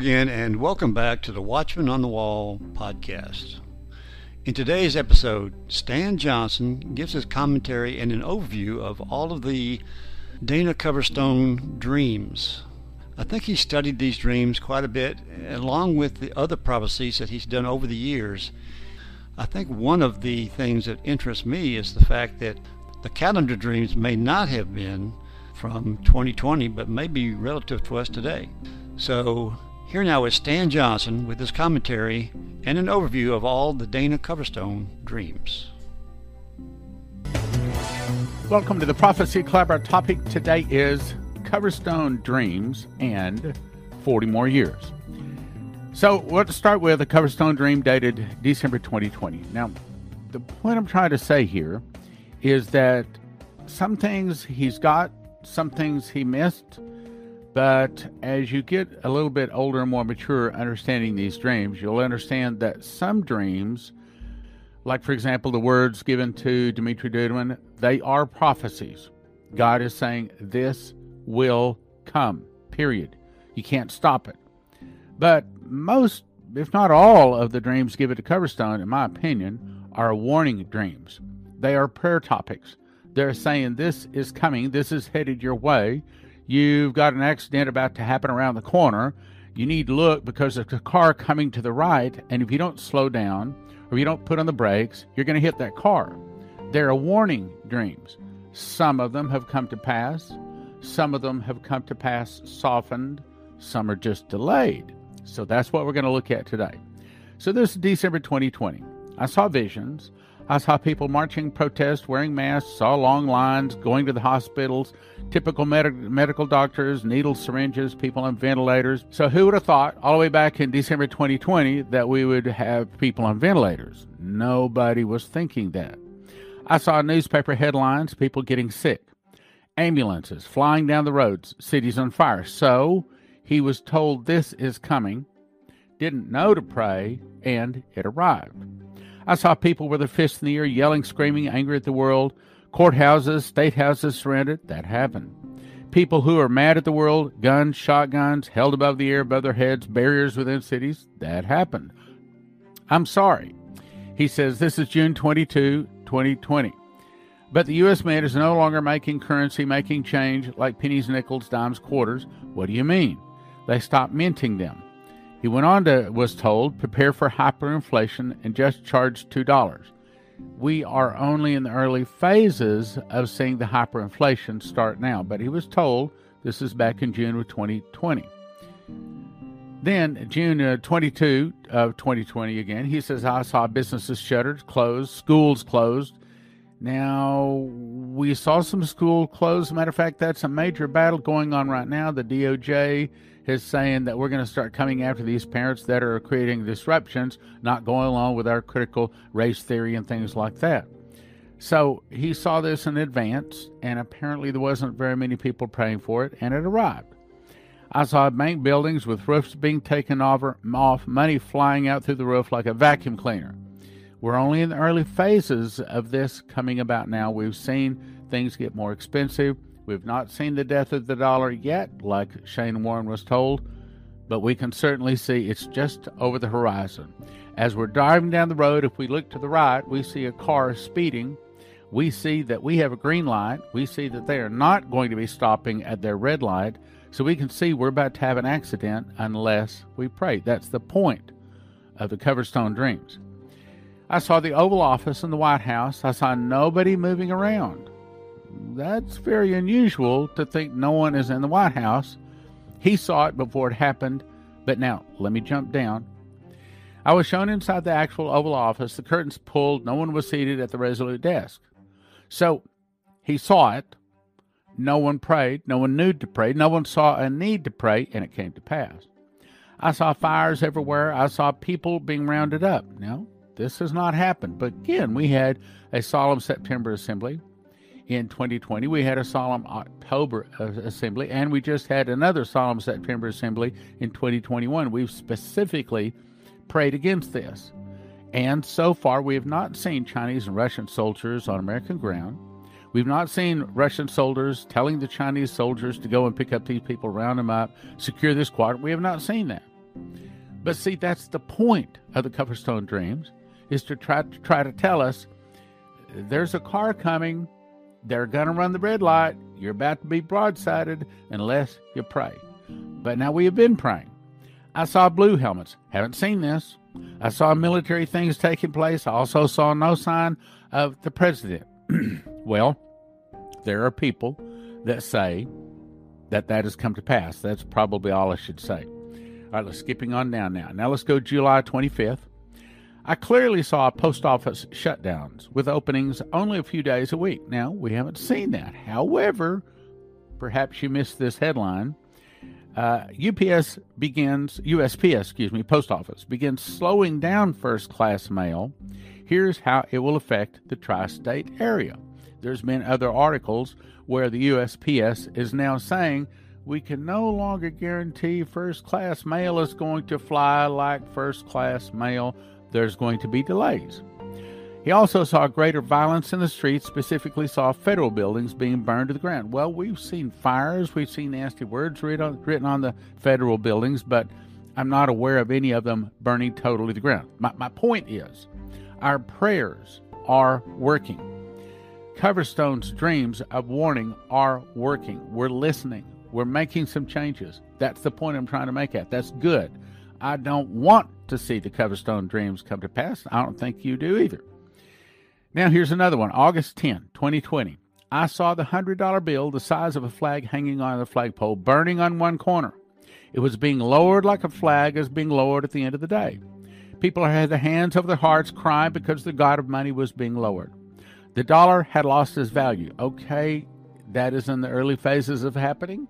Again, and welcome back to the Watchman on the Wall podcast. In today's episode, Stan Johnson gives his commentary and an overview of all of the Dana Coverstone dreams. I think he studied these dreams quite a bit, along with the other prophecies that he's done over the years. I think one of the things that interests me is the fact that the calendar dreams may not have been from 2020, but may be relative to us today. So here now is Stan Johnson with his commentary and an overview of all the Dana Coverstone dreams. Welcome to the Prophecy Club. Our topic today is Coverstone Dreams and 40 more years. So, let's start with a Coverstone dream dated December 2020. Now, the point I'm trying to say here is that some things he's got, some things he missed, but as you get a little bit older and more mature understanding these dreams, you'll understand that some dreams, like for example the words given to Dimitri Duduman, they are prophecies. God is saying this will come, period. You can't stop it. But most, if not all, of the dreams given to Coverstone, in my opinion, are warning dreams. They are prayer topics. They're saying this is coming, this is headed your way You've got an accident about to happen around the corner. You need to look because there's a car coming to the right, and if you don't slow down or you don't put on the brakes, you're going to hit that car. They're warning dreams. Some of them have come to pass, some of them have come to pass softened, some are just delayed. So that's what we're going to look at today. So this is December 2020. I saw visions I saw people marching, protest, wearing masks, saw long lines, going to the hospitals, typical med- medical doctors, needles, syringes, people on ventilators. So, who would have thought all the way back in December 2020 that we would have people on ventilators? Nobody was thinking that. I saw newspaper headlines, people getting sick, ambulances flying down the roads, cities on fire. So, he was told this is coming, didn't know to pray, and it arrived. I saw people with their fists in the air, yelling, screaming, angry at the world. Courthouses, state houses surrendered. That happened. People who are mad at the world, guns, shotguns held above the air, above their heads, barriers within cities. That happened. I'm sorry. He says this is June 22, 2020. But the U.S. Mint is no longer making currency, making change like pennies, nickels, dimes, quarters. What do you mean? They stopped minting them. He went on to was told, prepare for hyperinflation and just charge two dollars. We are only in the early phases of seeing the hyperinflation start now, but he was told this is back in June of 2020. Then, June uh, 22 of 2020 again, he says, I saw businesses shuttered, closed, schools closed. Now, we saw some school closed. Matter of fact, that's a major battle going on right now. The DOJ is saying that we're going to start coming after these parents that are creating disruptions, not going along with our critical race theory and things like that. So he saw this in advance, and apparently there wasn't very many people praying for it, and it arrived. I saw bank buildings with roofs being taken over, off, money flying out through the roof like a vacuum cleaner. We're only in the early phases of this coming about now. We've seen things get more expensive. We've not seen the death of the dollar yet, like Shane Warren was told, but we can certainly see it's just over the horizon. As we're driving down the road, if we look to the right, we see a car speeding. We see that we have a green light. We see that they are not going to be stopping at their red light. So we can see we're about to have an accident unless we pray. That's the point of the Coverstone Dreams. I saw the Oval Office in the White House. I saw nobody moving around. That's very unusual to think no one is in the White House. He saw it before it happened. But now, let me jump down. I was shown inside the actual Oval Office, the curtains pulled, no one was seated at the Resolute desk. So he saw it. No one prayed, no one knew to pray, no one saw a need to pray, and it came to pass. I saw fires everywhere. I saw people being rounded up. Now, this has not happened. But again, we had a solemn September assembly in 2020. We had a solemn October assembly, and we just had another solemn September assembly in 2021. We've specifically prayed against this. And so far, we have not seen Chinese and Russian soldiers on American ground. We've not seen Russian soldiers telling the Chinese soldiers to go and pick up these people, round them up, secure this quadrant. We have not seen that. But see, that's the point of the Coverstone Dreams, is to try to try to tell us there's a car coming, they're gonna run the red light, you're about to be broadsided unless you pray. But now we have been praying. I saw blue helmets. Haven't seen this. I saw military things taking place. I also saw no sign of the president. well, there are people that say that that has come to pass. That's probably all I should say. All right, let's skipping on down now. Now let's go July 25th. I clearly saw post office shutdowns with openings only a few days a week. Now, we haven't seen that. However, perhaps you missed this headline. Uh, UPS begins, USPS, excuse me, post office begins slowing down first class mail. Here's how it will affect the tri state area. There's been other articles where the USPS is now saying we can no longer guarantee first class mail is going to fly like first class mail. There's going to be delays. He also saw greater violence in the streets, specifically saw federal buildings being burned to the ground. Well, we've seen fires, we've seen nasty words written on, the federal buildings, but I'm not aware of any of them burning totally to the ground. My, my point is, our prayers are working. Coverstone's dreams of warning are working. We're listening. We're making some changes. That's the point I'm trying to make at. That's good. I don't want to see the Coverstone dreams come to pass. I don't think you do either. Now, here's another one August 10, 2020. I saw the $100 bill the size of a flag hanging on the flagpole burning on one corner. It was being lowered like a flag is being lowered at the end of the day. People had their hands over their hearts crying because the god of money was being lowered. The dollar had lost its value. Okay, that is in the early phases of happening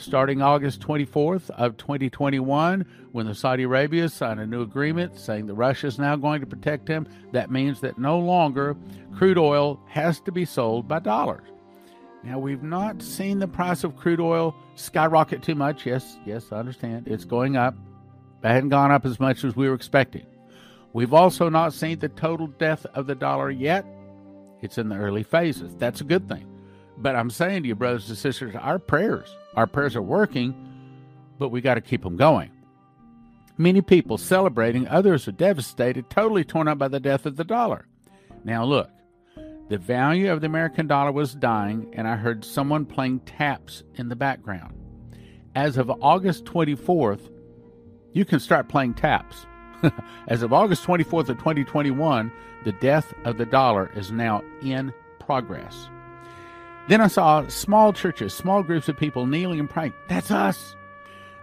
starting August 24th of 2021 when the Saudi Arabia signed a new agreement saying that Russia is now going to protect him. That means that no longer crude oil has to be sold by dollars. Now, we've not seen the price of crude oil skyrocket too much. Yes, yes, I understand. It's going up. It hadn't gone up as much as we were expecting. We've also not seen the total death of the dollar yet. It's in the early phases. That's a good thing. But I'm saying to you, brothers and sisters, our prayers, our prayers are working, but we got to keep them going. Many people celebrating, others are devastated, totally torn up by the death of the dollar. Now, look, the value of the American dollar was dying, and I heard someone playing taps in the background. As of August 24th, you can start playing taps. As of August 24th of 2021, the death of the dollar is now in progress. Then I saw small churches, small groups of people kneeling and praying. That's us.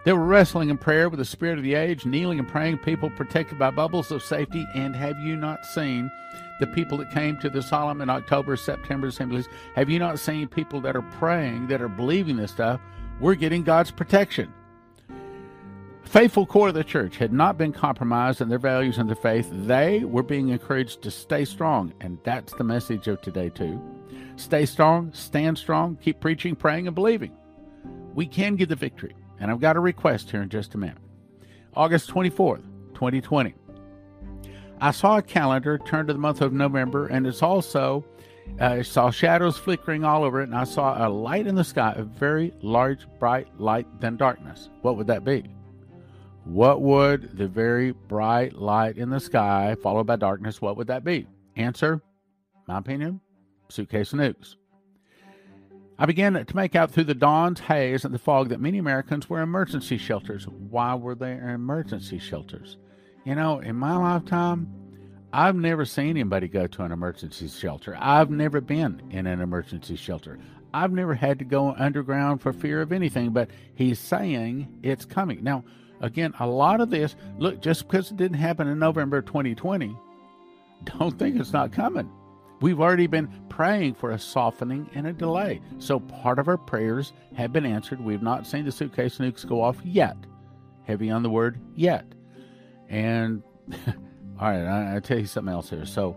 They were wrestling in prayer with the spirit of the age, kneeling and praying, people protected by bubbles of safety. And have you not seen the people that came to the solemn in October, September assemblies? Have you not seen people that are praying, that are believing this stuff? We're getting God's protection. Faithful core of the church had not been compromised in their values and their faith. They were being encouraged to stay strong. And that's the message of today, too. Stay strong, stand strong, keep preaching, praying, and believing. We can get the victory. And I've got a request here in just a minute. August 24th, 2020. I saw a calendar turn to the month of November, and it's also, uh, I saw shadows flickering all over it, and I saw a light in the sky, a very large, bright light, then darkness. What would that be? What would the very bright light in the sky, followed by darkness, what would that be? Answer, my opinion, suitcase nukes. I began to make out through the dawn's haze and the fog that many Americans were emergency shelters. Why were they emergency shelters? You know, in my lifetime, I've never seen anybody go to an emergency shelter. I've never been in an emergency shelter. I've never had to go underground for fear of anything, but he's saying it's coming. Now, again, a lot of this, look, just because it didn't happen in November 2020, don't think it's not coming. We've already been praying for a softening and a delay. So part of our prayers have been answered. We've not seen the suitcase nukes go off yet. Heavy on the word yet. And all right, I, I tell you something else here. So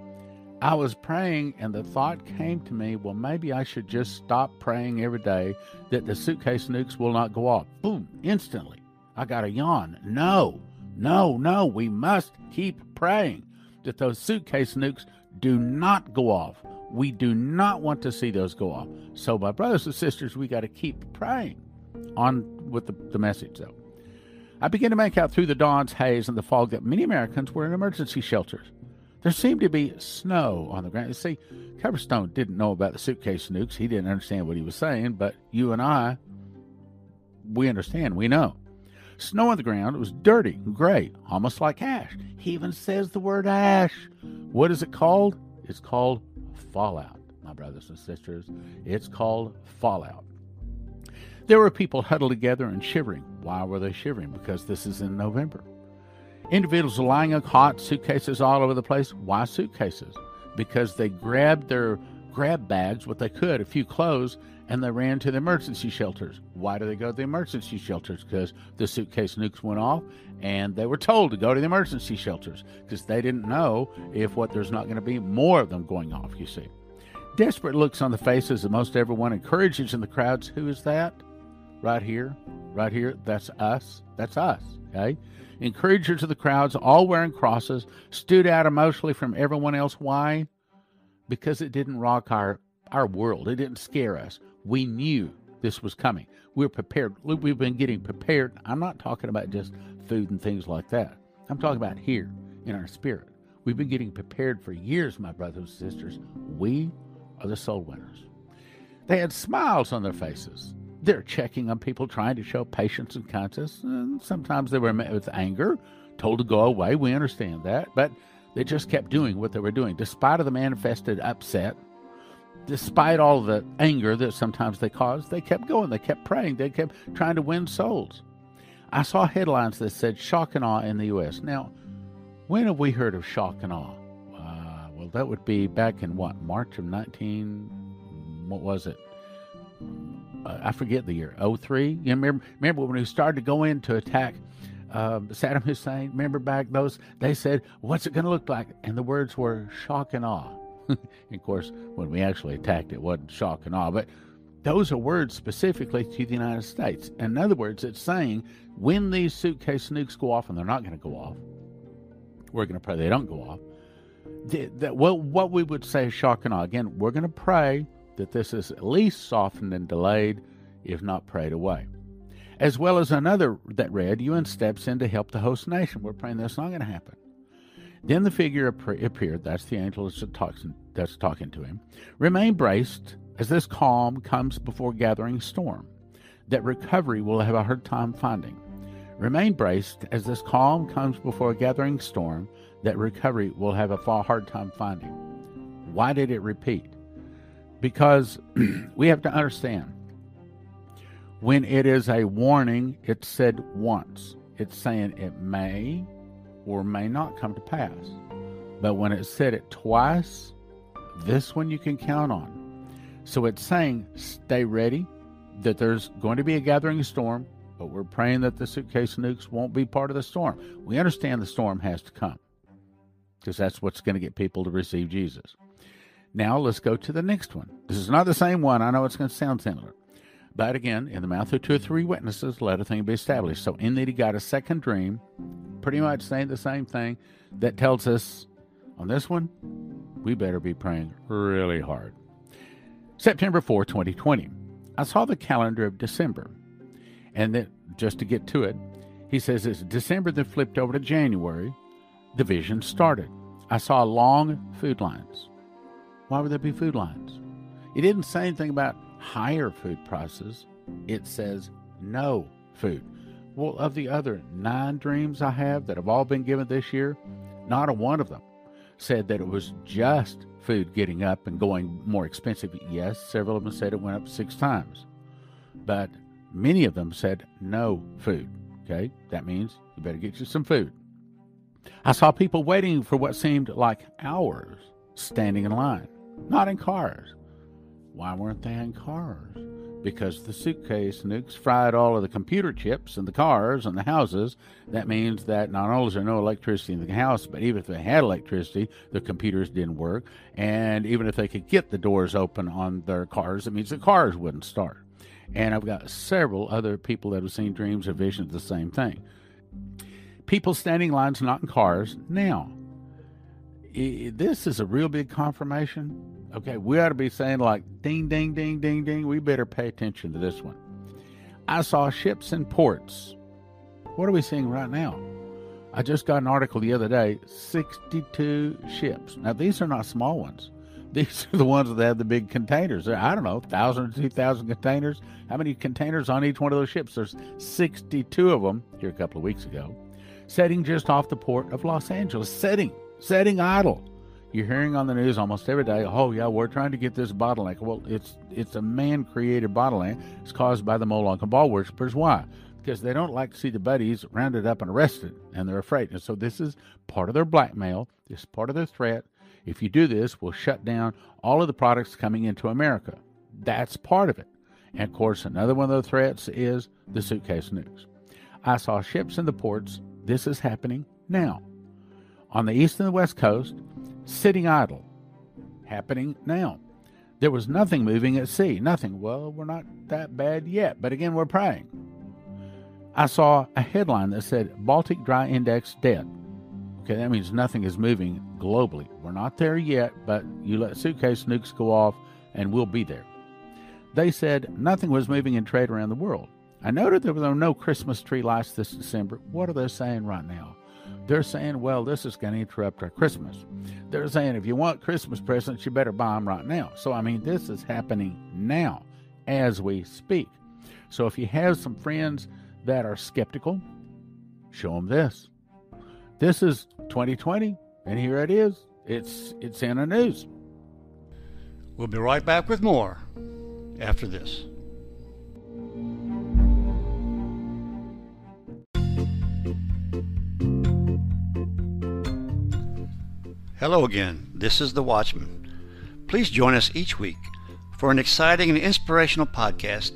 I was praying, and the thought came to me, well, maybe I should just stop praying every day that the suitcase nukes will not go off. Boom, instantly. I got a yawn. No, no, no, we must keep praying that those suitcase nukes do not go off. We do not want to see those go off. So, my brothers and sisters, we got to keep praying on with the, the message, though. I began to make out through the dawn's haze and the fog that many Americans were in emergency shelters. There seemed to be snow on the ground. You see, Coverstone didn't know about the suitcase nukes. He didn't understand what he was saying, but you and I, we understand. We know. Snow on the ground. It was dirty gray, almost like ash. He even says the word ash. What is it called? It's called fallout, my brothers and sisters. It's called fallout. There were people huddled together and shivering. Why were they shivering? Because this is in November. Individuals lying on hot suitcases all over the place. Why suitcases? Because they grabbed their grab bags, what they could, a few clothes, and they ran to the emergency shelters. Why do they go to the emergency shelters? Because the suitcase nukes went off, and they were told to go to the emergency shelters because they didn't know if what there's not going to be more of them going off. You see, desperate looks on the faces of most everyone encourages in the crowds. Who is that? Right here, right here. That's us. That's us. Okay encouragers of the crowds, all wearing crosses, stood out emotionally from everyone else. Why? Because it didn't rock our, our world. It didn't scare us. We knew this was coming. We are prepared. We've been getting prepared. I'm not talking about just food and things like that. I'm talking about here in our spirit. We've been getting prepared for years, my brothers and sisters. We are the soul winners. They had smiles on their faces. They're checking on people trying to show patience and kindness. And sometimes they were met with anger, told to go away. We understand that. But they just kept doing what they were doing, despite of the manifested upset, despite all the anger that sometimes they caused. They kept going. They kept praying. They kept trying to win souls. I saw headlines that said shock and awe in the U.S. Now, when have we heard of shock and awe? Uh, well, that would be back in what March of 19. What was it? uh, I forget the year, 03. You remember, remember when we started to go in to attack uh, Saddam Hussein? Remember back those? They said, What's it going to look like? And the words were shock and awe. of course, when we actually attacked, it wasn't shock and awe, but those are words specifically to the United States. In other words, it's saying when these suitcase nukes go off, and they're not going to go off, we're going to pray they don't go off. That well, what we would say is shock and awe. Again, we're going to pray that this is at least softened and delayed, if not prayed away. As well as another that read, UN steps in to help the host nation. We're praying that's not going to happen. Then the figure appeared, that's the angel that's talking, that's talking to him. Remain braced as this calm comes before gathering storm, that recovery will have a hard time finding. Remain braced as this calm comes before a gathering storm, that recovery will have a far hard time finding. Why did it repeat? because we have to understand when it is a warning, it's said once. It's saying it may or may not come to pass. But when it said it twice, this one you can count on. So it's saying stay ready, that there's going to be a gathering storm, but we're praying that the suitcase nukes won't be part of the storm. We understand the storm has to come because that's what's going to get people to receive Jesus. Now let's go to the next one. This is not the same one. I know it's going to sound similar. But again, in the mouth of two or three witnesses, let a thing be established. So in that he got a second dream, pretty much saying the same thing that tells us on this one, we better be praying really hard. September 4, 2020. I saw the calendar of December. And then just to get to it, he says it's December then flipped over to January. The vision started. I saw long food lines. Why would there be food lines? It didn't say anything about higher food prices. It says no food. Well, of the other nine dreams I have that have all been given this year, not a one of them said that it was just food getting up and going more expensive. Yes, several of them said it went up six times. But many of them said no food. Okay, that means you better get you some food. I saw people waiting for what seemed like hours standing in line, not in cars. Why weren't they in cars? Because the suitcase nukes fried all of the computer chips in the cars and the houses. That means that not only is there no electricity in the house, but even if they had electricity, the computers didn't work. And even if they could get the doors open on their cars, it means the cars wouldn't start. And I've got several other people that have seen dreams or visions of the same thing. People standing lines not in cars. Now, this is a real big confirmation. Okay, we ought to be saying like ding, ding, ding, ding, ding. We better pay attention to this one. I saw ships in ports. What are we seeing right now? I just got an article the other day 62 ships. Now, these are not small ones. These are the ones that have the big containers. I don't know, 1,000 or 2,000 containers. How many containers on each one of those ships? There's 62 of them here a couple of weeks ago, setting just off the port of Los Angeles. Setting, setting idle. You're hearing on the news almost every day, oh, yeah, we're trying to get this bottleneck. Well, it's it's a man created bottleneck. It's caused by the Moloch and Baal worshippers. Why? Because they don't like to see the buddies rounded up and arrested, and they're afraid. And so this is part of their blackmail, this is part of their threat if you do this, we'll shut down all of the products coming into America. That's part of it. And of course, another one of the threats is the suitcase nukes. I saw ships in the ports. This is happening now. On the east and the west coast, sitting idle. Happening now. There was nothing moving at sea. Nothing. Well, we're not that bad yet, but again, we're praying. I saw a headline that said Baltic Dry Index dead. Okay, that means nothing is moving globally. We're not there yet, but you let suitcase nukes go off and we'll be there. They said nothing was moving in trade around the world. I noted there were no Christmas tree lights this December. What are they saying right now? They're saying, well, this is going to interrupt our Christmas. They're saying, if you want Christmas presents, you better buy them right now. So, I mean, this is happening now as we speak. So, if you have some friends that are skeptical, show them this. This is 2020, and here it is. It's it's in the news. We'll be right back with more after this. Hello again. This is The Watchman. Please join us each week for an exciting and inspirational podcast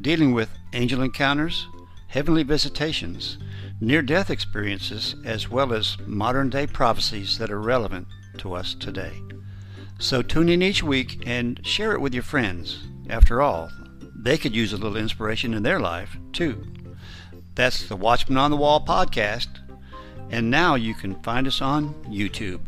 dealing with angel encounters, heavenly visitations, near death experiences, as well as modern day prophecies that are relevant to us today. So tune in each week and share it with your friends. After all, they could use a little inspiration in their life, too. That's the Watchman on the Wall podcast, and now you can find us on YouTube.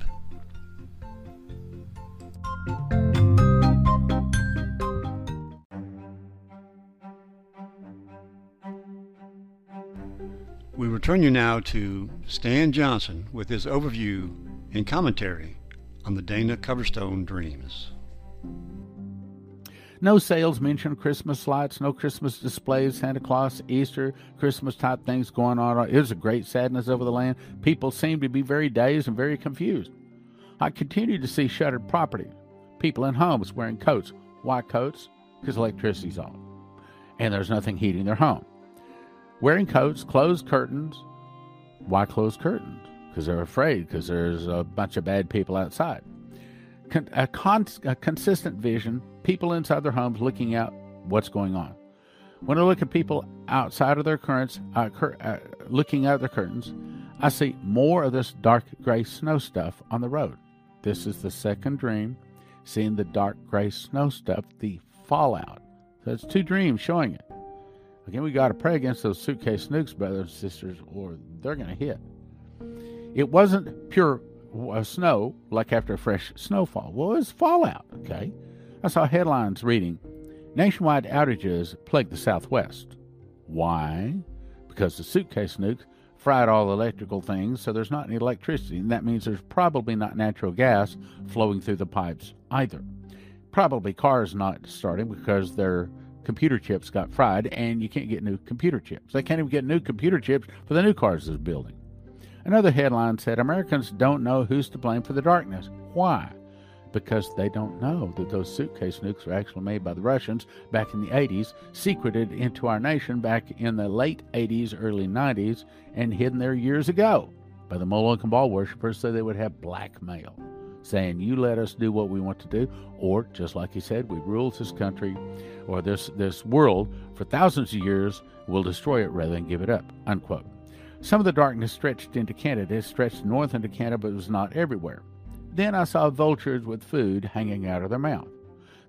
We return you now to Stan Johnson with his overview and commentary on the Dana Coverstone Dreams. No sales mention Christmas lights, no Christmas displays, Santa Claus, Easter, Christmas type things going on. It was a great sadness over the land. People seemed to be very dazed and very confused. I continued to see shuttered property, people in homes wearing coats. Why coats? Because electricity's on. And there's nothing heating their home wearing coats, closed curtains. Why close curtains? Because they're afraid, because there's a bunch of bad people outside. Con- a, con- a consistent vision, people inside their homes looking out what's going on. When I look at people outside of their curtains, uh, cur- uh, looking out their curtains, I see more of this dark gray snow stuff on the road. This is the second dream, seeing the dark gray snow stuff, the fallout. So it's two dreams showing it. Again, we got to pray against those suitcase nukes, brothers and sisters, or they're going to hit. It wasn't pure uh, snow like after a fresh snowfall. Well, it was fallout, okay? I saw headlines reading Nationwide outages plague the Southwest. Why? Because the suitcase nukes fried all electrical things, so there's not any electricity, and that means there's probably not natural gas flowing through the pipes either. Probably cars not starting because they're computer chips got fried, and you can't get new computer chips. They can't even get new computer chips for the new cars is building. Another headline said Americans don't know who's to blame for the darkness. Why? Because they don't know that those suitcase nukes were actually made by the Russians back in the 80s, secreted into our nation back in the late 80s, early 90s, and hidden there years ago by the Moloch and Baal worshippers so they would have blackmail, saying, You let us do what we want to do, or just like he said, we rule this country or this, this world for thousands of years, we'll destroy it rather than give it up. Unquote. Some of the darkness stretched into Canada. It stretched north into Canada, but it was not everywhere. Then I saw vultures with food hanging out of their mouth.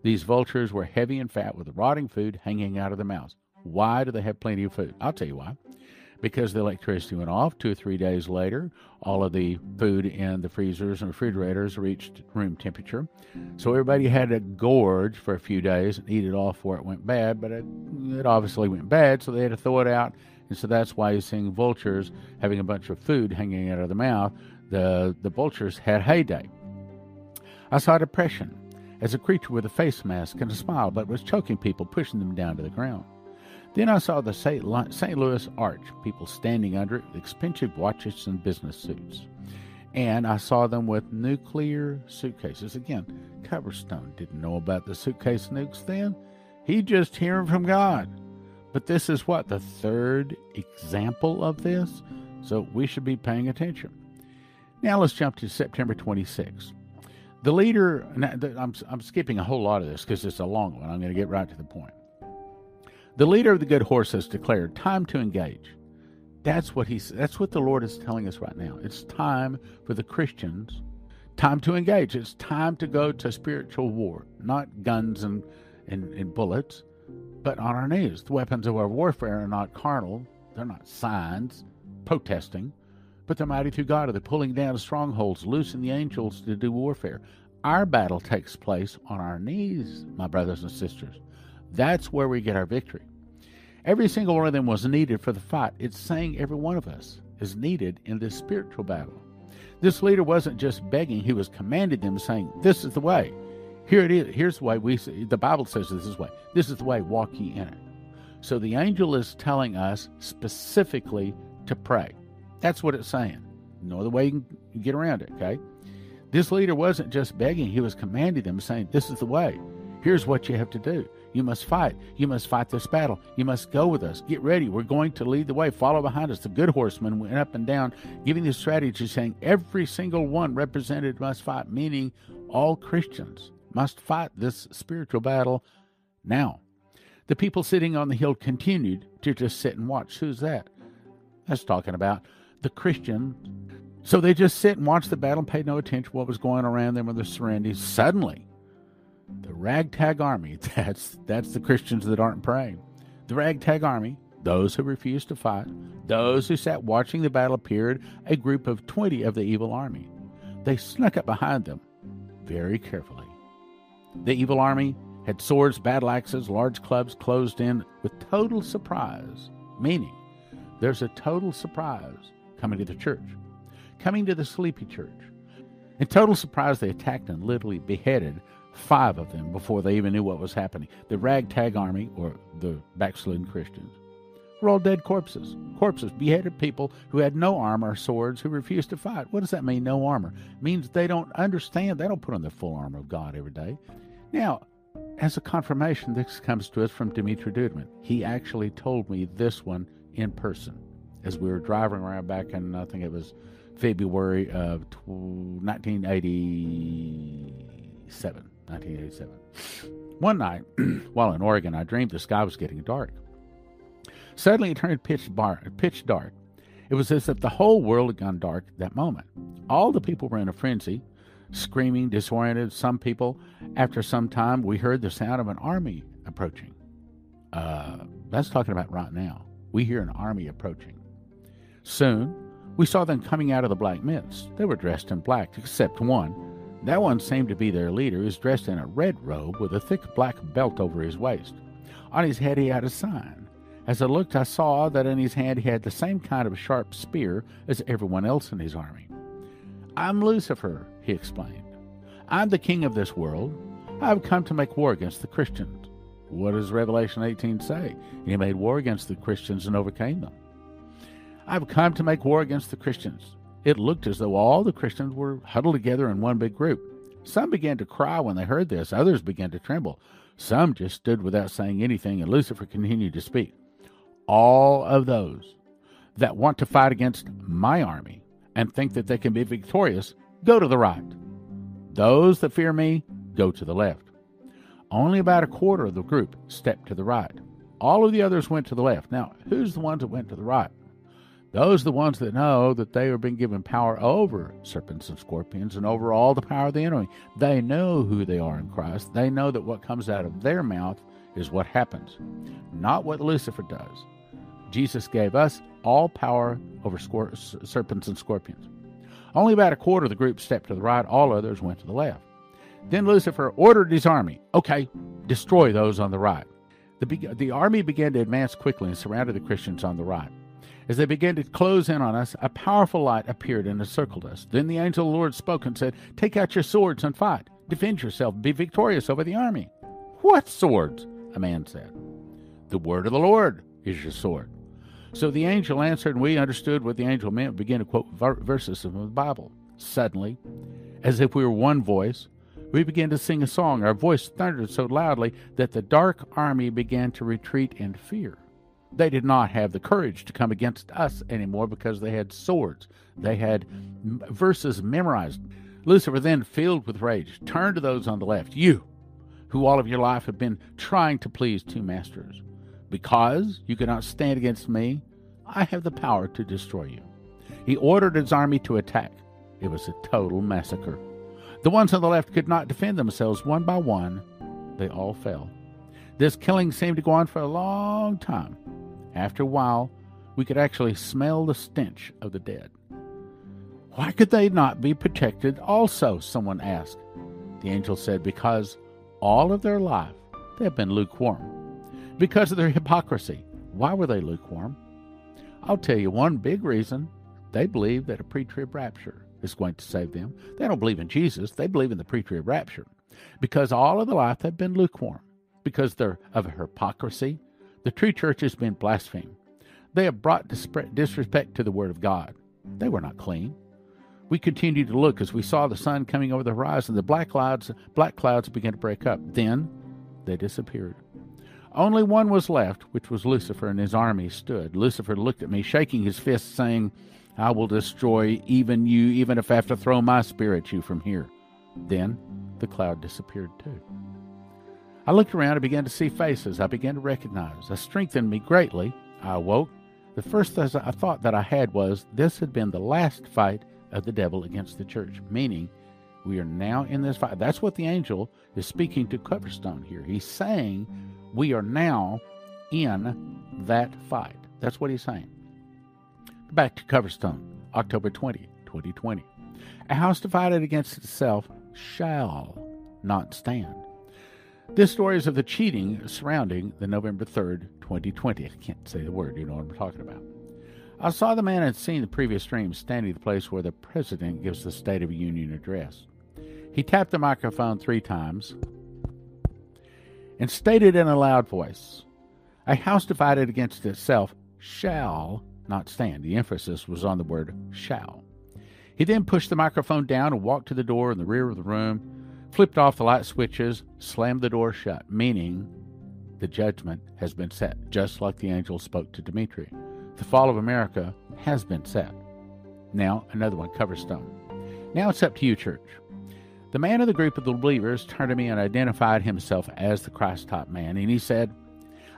These vultures were heavy and fat with rotting food hanging out of their mouths. Why do they have plenty of food? I'll tell you why. Because the electricity went off two or three days later, all of the food in the freezers and refrigerators reached room temperature. So everybody had to gorge for a few days and eat it all before it went bad, but it, it obviously went bad, so they had to throw it out and so that's why you're seeing vultures having a bunch of food hanging out of their mouth. The, the vultures had heyday. I saw depression as a creature with a face mask and a smile, but was choking people, pushing them down to the ground. Then I saw the St. Louis Arch, people standing under it expensive watches and business suits. And I saw them with nuclear suitcases. Again, Coverstone didn't know about the suitcase nukes then. He just hearing from God. But this is what? The third example of this? So we should be paying attention. Now let's jump to September 26th. The leader, I'm, I'm skipping a whole lot of this because it's a long one. I'm going to get right to the point. The leader of the good horse has declared time to engage. That's what he's that's what the Lord is telling us right now. It's time for the Christians, time to engage. It's time to go to spiritual war, not guns and, and, and bullets but on our knees. The weapons of our warfare are not carnal, they're not signs, protesting, but they're mighty through God. They're pulling down strongholds, loosing the angels to do warfare. Our battle takes place on our knees, my brothers and sisters. That's where we get our victory. Every single one of them was needed for the fight. It's saying every one of us is needed in this spiritual battle. This leader wasn't just begging, he was commanding them, saying, This is the way. Here it is. Here's the way we see. The Bible says this is the way. This is the way. Walk ye in it. So the angel is telling us specifically to pray. That's what it's saying. No other way you can get around it. Okay. This leader wasn't just begging; he was commanding them, saying, "This is the way. Here's what you have to do. You must fight. You must fight this battle. You must go with us. Get ready. We're going to lead the way. Follow behind us." The good horsemen went up and down, giving the strategy, saying, "Every single one represented must fight," meaning all Christians must fight this spiritual battle now. The people sitting on the hill continued to just sit and watch. Who's that? That's talking about the Christian. So they just sit and watch the battle paid no attention to what was going around them with the surroundings. Suddenly, the ragtag army, that's that's the Christians that aren't praying. The ragtag army, those who refused to fight, those who sat watching the battle appeared a group of 20 of the evil army. They snuck up behind them very carefully the evil army had swords, battle axes, large clubs closed in with total surprise, meaning there's a total surprise coming to the church, coming to the sleepy church. In total surprise, they attacked and literally beheaded five of them before they even knew what was happening. The ragtag army, or the backslidden Christians, were all dead corpses. Corpses, beheaded people who had no armor or swords, who refused to fight. What does that mean, no armor? It means they don't understand, they don't put on the full armor of God every day. Now, as a confirmation, this comes to us from Dimitri Duduman. He actually told me this one in person as we were driving around back in, I think it was February of 1987. 1987. One night, while in Oregon, I dreamed the sky was getting dark. Suddenly, it turned pitch, bar, pitch dark. It was as if the whole world had gone dark at that moment. All the people were in a frenzy screaming, disoriented. Some people, after some time, we heard the sound of an army approaching. Uh, that's talking about right now. We hear an army approaching. Soon, we saw them coming out of the black mist. They were dressed in black, except one. That one seemed to be their leader, was dressed in a red robe with a thick black belt over his waist. On his head, he had a sign. As I looked, I saw that in his hand he had the same kind of sharp spear as everyone else in his army. I'm Lucifer, he explained. I'm the king of this world. I've come to make war against the Christians. What does Revelation 18 say? He made war against the Christians and overcame them. I've come to make war against the Christians. It looked as though all the Christians were huddled together in one big group. Some began to cry when they heard this, others began to tremble. Some just stood without saying anything, and Lucifer continued to speak. All of those that want to fight against my army and think that they can be victorious go to the right. Those that fear me go to the left. Only about a quarter of the group stepped to the right. All of the others went to the left. Now, who's the ones that went to the right? Those are the ones that know that they are being given power over serpents and scorpions and over all the power of the enemy. They know who they are in Christ. They know that what comes out of their mouth is what happens, not what Lucifer does. Jesus gave us all power over scor- serpents and scorpions. Only about a quarter of the group stepped to the right, all others went to the left. Then Lucifer ordered his army okay, destroy those on the right. The, the army began to advance quickly and surrounded the Christians on the right. As they began to close in on us, a powerful light appeared and encircled us. Then the angel of the Lord spoke and said, Take out your swords and fight. Defend yourself. Be victorious over the army. What swords? A man said. The word of the Lord is your sword. So the angel answered, and we understood what the angel meant, began to quote verses from the Bible. Suddenly, as if we were one voice, we began to sing a song. Our voice thundered so loudly that the dark army began to retreat in fear. They did not have the courage to come against us anymore because they had swords. They had verses memorized. Lucifer, then filled with rage, turned to those on the left, You, who all of your life have been trying to please two masters. Because you cannot stand against me, I have the power to destroy you. He ordered his army to attack. It was a total massacre. The ones on the left could not defend themselves one by one. They all fell. This killing seemed to go on for a long time. After a while, we could actually smell the stench of the dead. Why could they not be protected also? Someone asked. The angel said, Because all of their life they have been lukewarm. Because of their hypocrisy. Why were they lukewarm? I'll tell you one big reason. They believe that a pre trib rapture is going to save them. They don't believe in Jesus, they believe in the pre trib rapture. Because all of their life they've been lukewarm. Because they're of hypocrisy, the true church has been blasphemed. They have brought disrespect to the Word of God. They were not clean. We continued to look as we saw the sun coming over the horizon. The black clouds, black clouds began to break up. Then they disappeared. Only one was left, which was Lucifer, and his army stood. Lucifer looked at me, shaking his fist, saying, I will destroy even you, even if I have to throw my spirit at you from here. Then the cloud disappeared too. I looked around and began to see faces I began to recognize. That strengthened me greatly. I awoke. The first thought that I had was this had been the last fight of the devil against the church, meaning we are now in this fight. That's what the angel is speaking to Coverstone here. He's saying we are now in that fight. That's what he's saying. Back to Coverstone, October 20, 2020. A house divided against itself shall not stand. This story is of the cheating surrounding the November 3rd, 2020. I can't say the word, you know what I'm talking about. I saw the man had seen the previous stream standing at the place where the president gives the State of the Union address. He tapped the microphone three times and stated in a loud voice, A house divided against itself shall not stand. The emphasis was on the word shall. He then pushed the microphone down and walked to the door in the rear of the room flipped off the light switches, slammed the door shut, meaning the judgment has been set, just like the angel spoke to Dimitri. The fall of America has been set. Now, another one, Coverstone. Now it's up to you, church. The man of the group of the believers turned to me and identified himself as the Christ type man, and he said,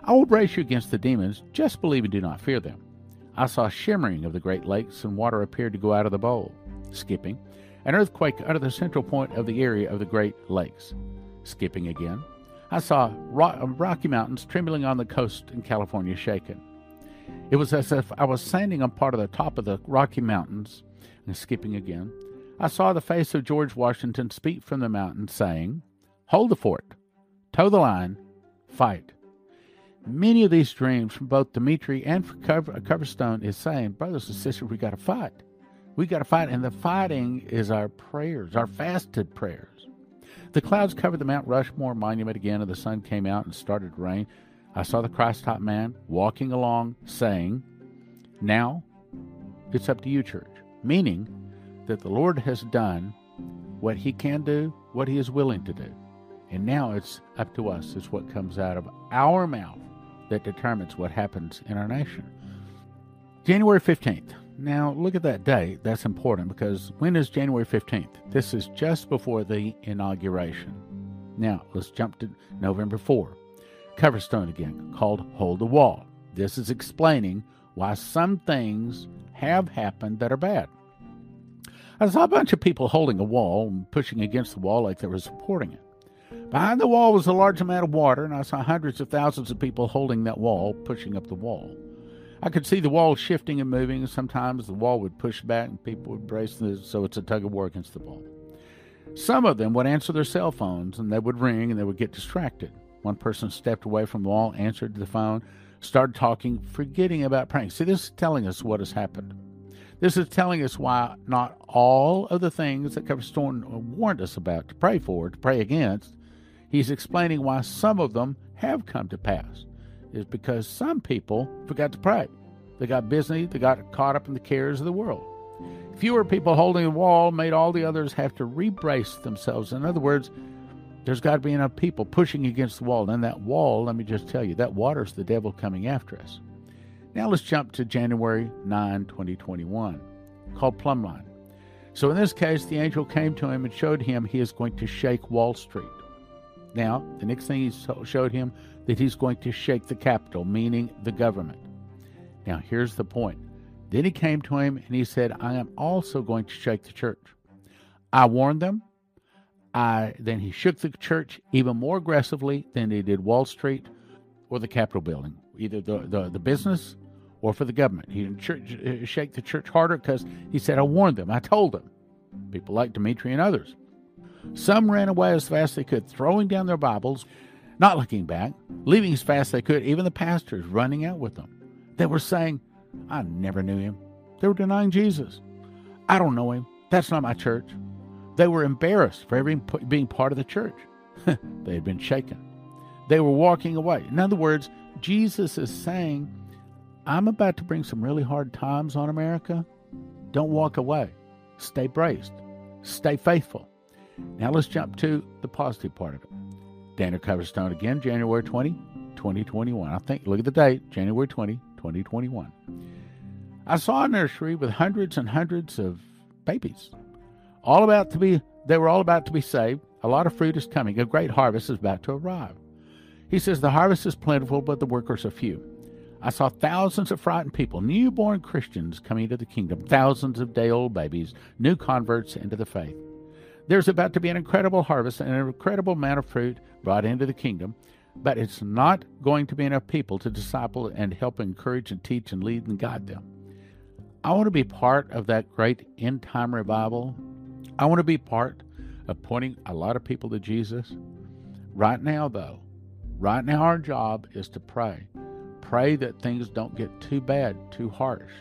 I will brace you against the demons, just believe and do not fear them. I saw shimmering of the great lakes, and water appeared to go out of the bowl. Skipping, an earthquake under the central point of the area of the Great Lakes. Skipping again, I saw uh, Rocky Mountains trembling on the coast in California shaken. It was as if I was standing on part of the top of the Rocky Mountains, and skipping again, I saw the face of George Washington speak from the mountain, saying, Hold the fort, toe the line, fight. Many of these dreams from both Dimitri and Coverstone is saying, Brothers and sisters, we got to fight. We got to fight, and the fighting is our prayers, our fasted prayers. The clouds covered the Mount Rushmore monument again, and the sun came out and started to rain. I saw the Christ man walking along, saying, Now it's up to you, church. meaning that the Lord has done what he can do, what he is willing to do. And now it's up to us. It's what comes out of our mouth that determines what happens in our nation. January 15th. Now, look at that date. That's important because when is January 15th? This is just before the inauguration. Now, let's jump to November 4. Coverstone again, called Hold the Wall. This is explaining why some things have happened that are bad. I saw a bunch of people holding a wall and pushing against the wall like they were supporting it. Behind the wall was a large amount of water, and I saw hundreds of thousands of people holding that wall, pushing up the wall. I could see the wall shifting and moving, and sometimes the wall would push back and people would brace, so it's a tug of war against the wall. Some of them would answer their cell phones, and they would ring, and they would get distracted. One person stepped away from the wall, answered the phone, started talking, forgetting about praying. See, this is telling us what has happened. This is telling us why not all of the things that Coverstone warned us about to pray for, to pray against, he's explaining why some of them have come to pass is because some people forgot to pray. They got busy, they got caught up in the cares of the world. Fewer people holding the wall made all the others have to rebrace themselves. In other words, there's got to be enough people pushing against the wall. And that wall, let me just tell you, that water's the devil coming after us. Now let's jump to January 9, 2021, called Plumb So in this case, the angel came to him and showed him he is going to shake Wall Street. Now, the next thing he showed him that he's going to shake the capital, meaning the government. Now, here's the point. Then he came to him and he said, I am also going to shake the church. I warned them. I then he shook the church even more aggressively than he did Wall Street or the Capitol building, either the, the, the business or for the government. He didn't church, uh, shake the church harder because he said, I warned them. I told them. People like Dimitri and others. Some ran away as fast as they could, throwing down their Bibles, not looking back, leaving as fast as they could, even the pastors running out with them. They were saying, I never knew him. They were denying Jesus. I don't know him. That's not my church. They were embarrassed for ever being part of the church. they had been shaken. They were walking away. In other words, Jesus is saying, I'm about to bring some really hard times on America. Don't walk away. Stay braced. Stay faithful. Now let's jump to the positive part of it. Daniel Coverstone again, January 20, 2021. I think, look at the date, January 20, 2021. I saw a nursery with hundreds and hundreds of babies, all about to be, they were all about to be saved. A lot of fruit is coming. A great harvest is about to arrive. He says the harvest is plentiful, but the workers are few. I saw thousands of frightened people, newborn Christians coming to the kingdom, thousands of day old babies, new converts into the faith. There's about to be an incredible harvest and an incredible amount of fruit brought into the kingdom, but it's not going to be enough people to disciple and help encourage and teach and lead and guide them. I want to be part of that great end time revival. I want to be part of pointing a lot of people to Jesus. Right now, though, right now, our job is to pray. Pray that things don't get too bad, too harsh,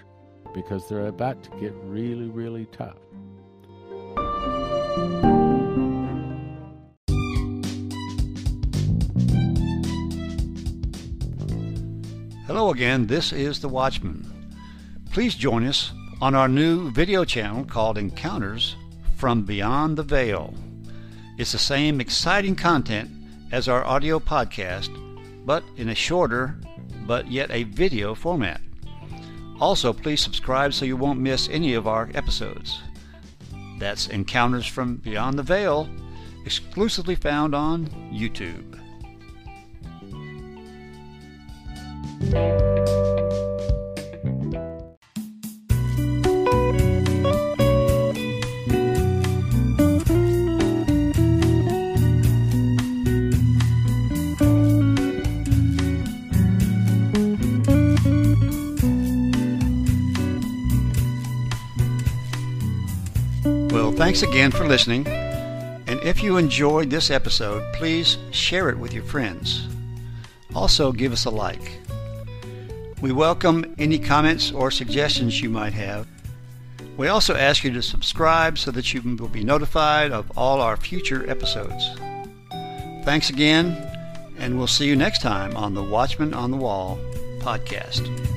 because they're about to get really, really tough. Again, this is The Watchman. Please join us on our new video channel called Encounters from Beyond the Veil. It's the same exciting content as our audio podcast, but in a shorter but yet a video format. Also, please subscribe so you won't miss any of our episodes. That's Encounters from Beyond the Veil, exclusively found on YouTube. Well, thanks again for listening. And if you enjoyed this episode, please share it with your friends. Also, give us a like. We welcome any comments or suggestions you might have. We also ask you to subscribe so that you will be notified of all our future episodes. Thanks again, and we'll see you next time on the Watchman on the Wall podcast.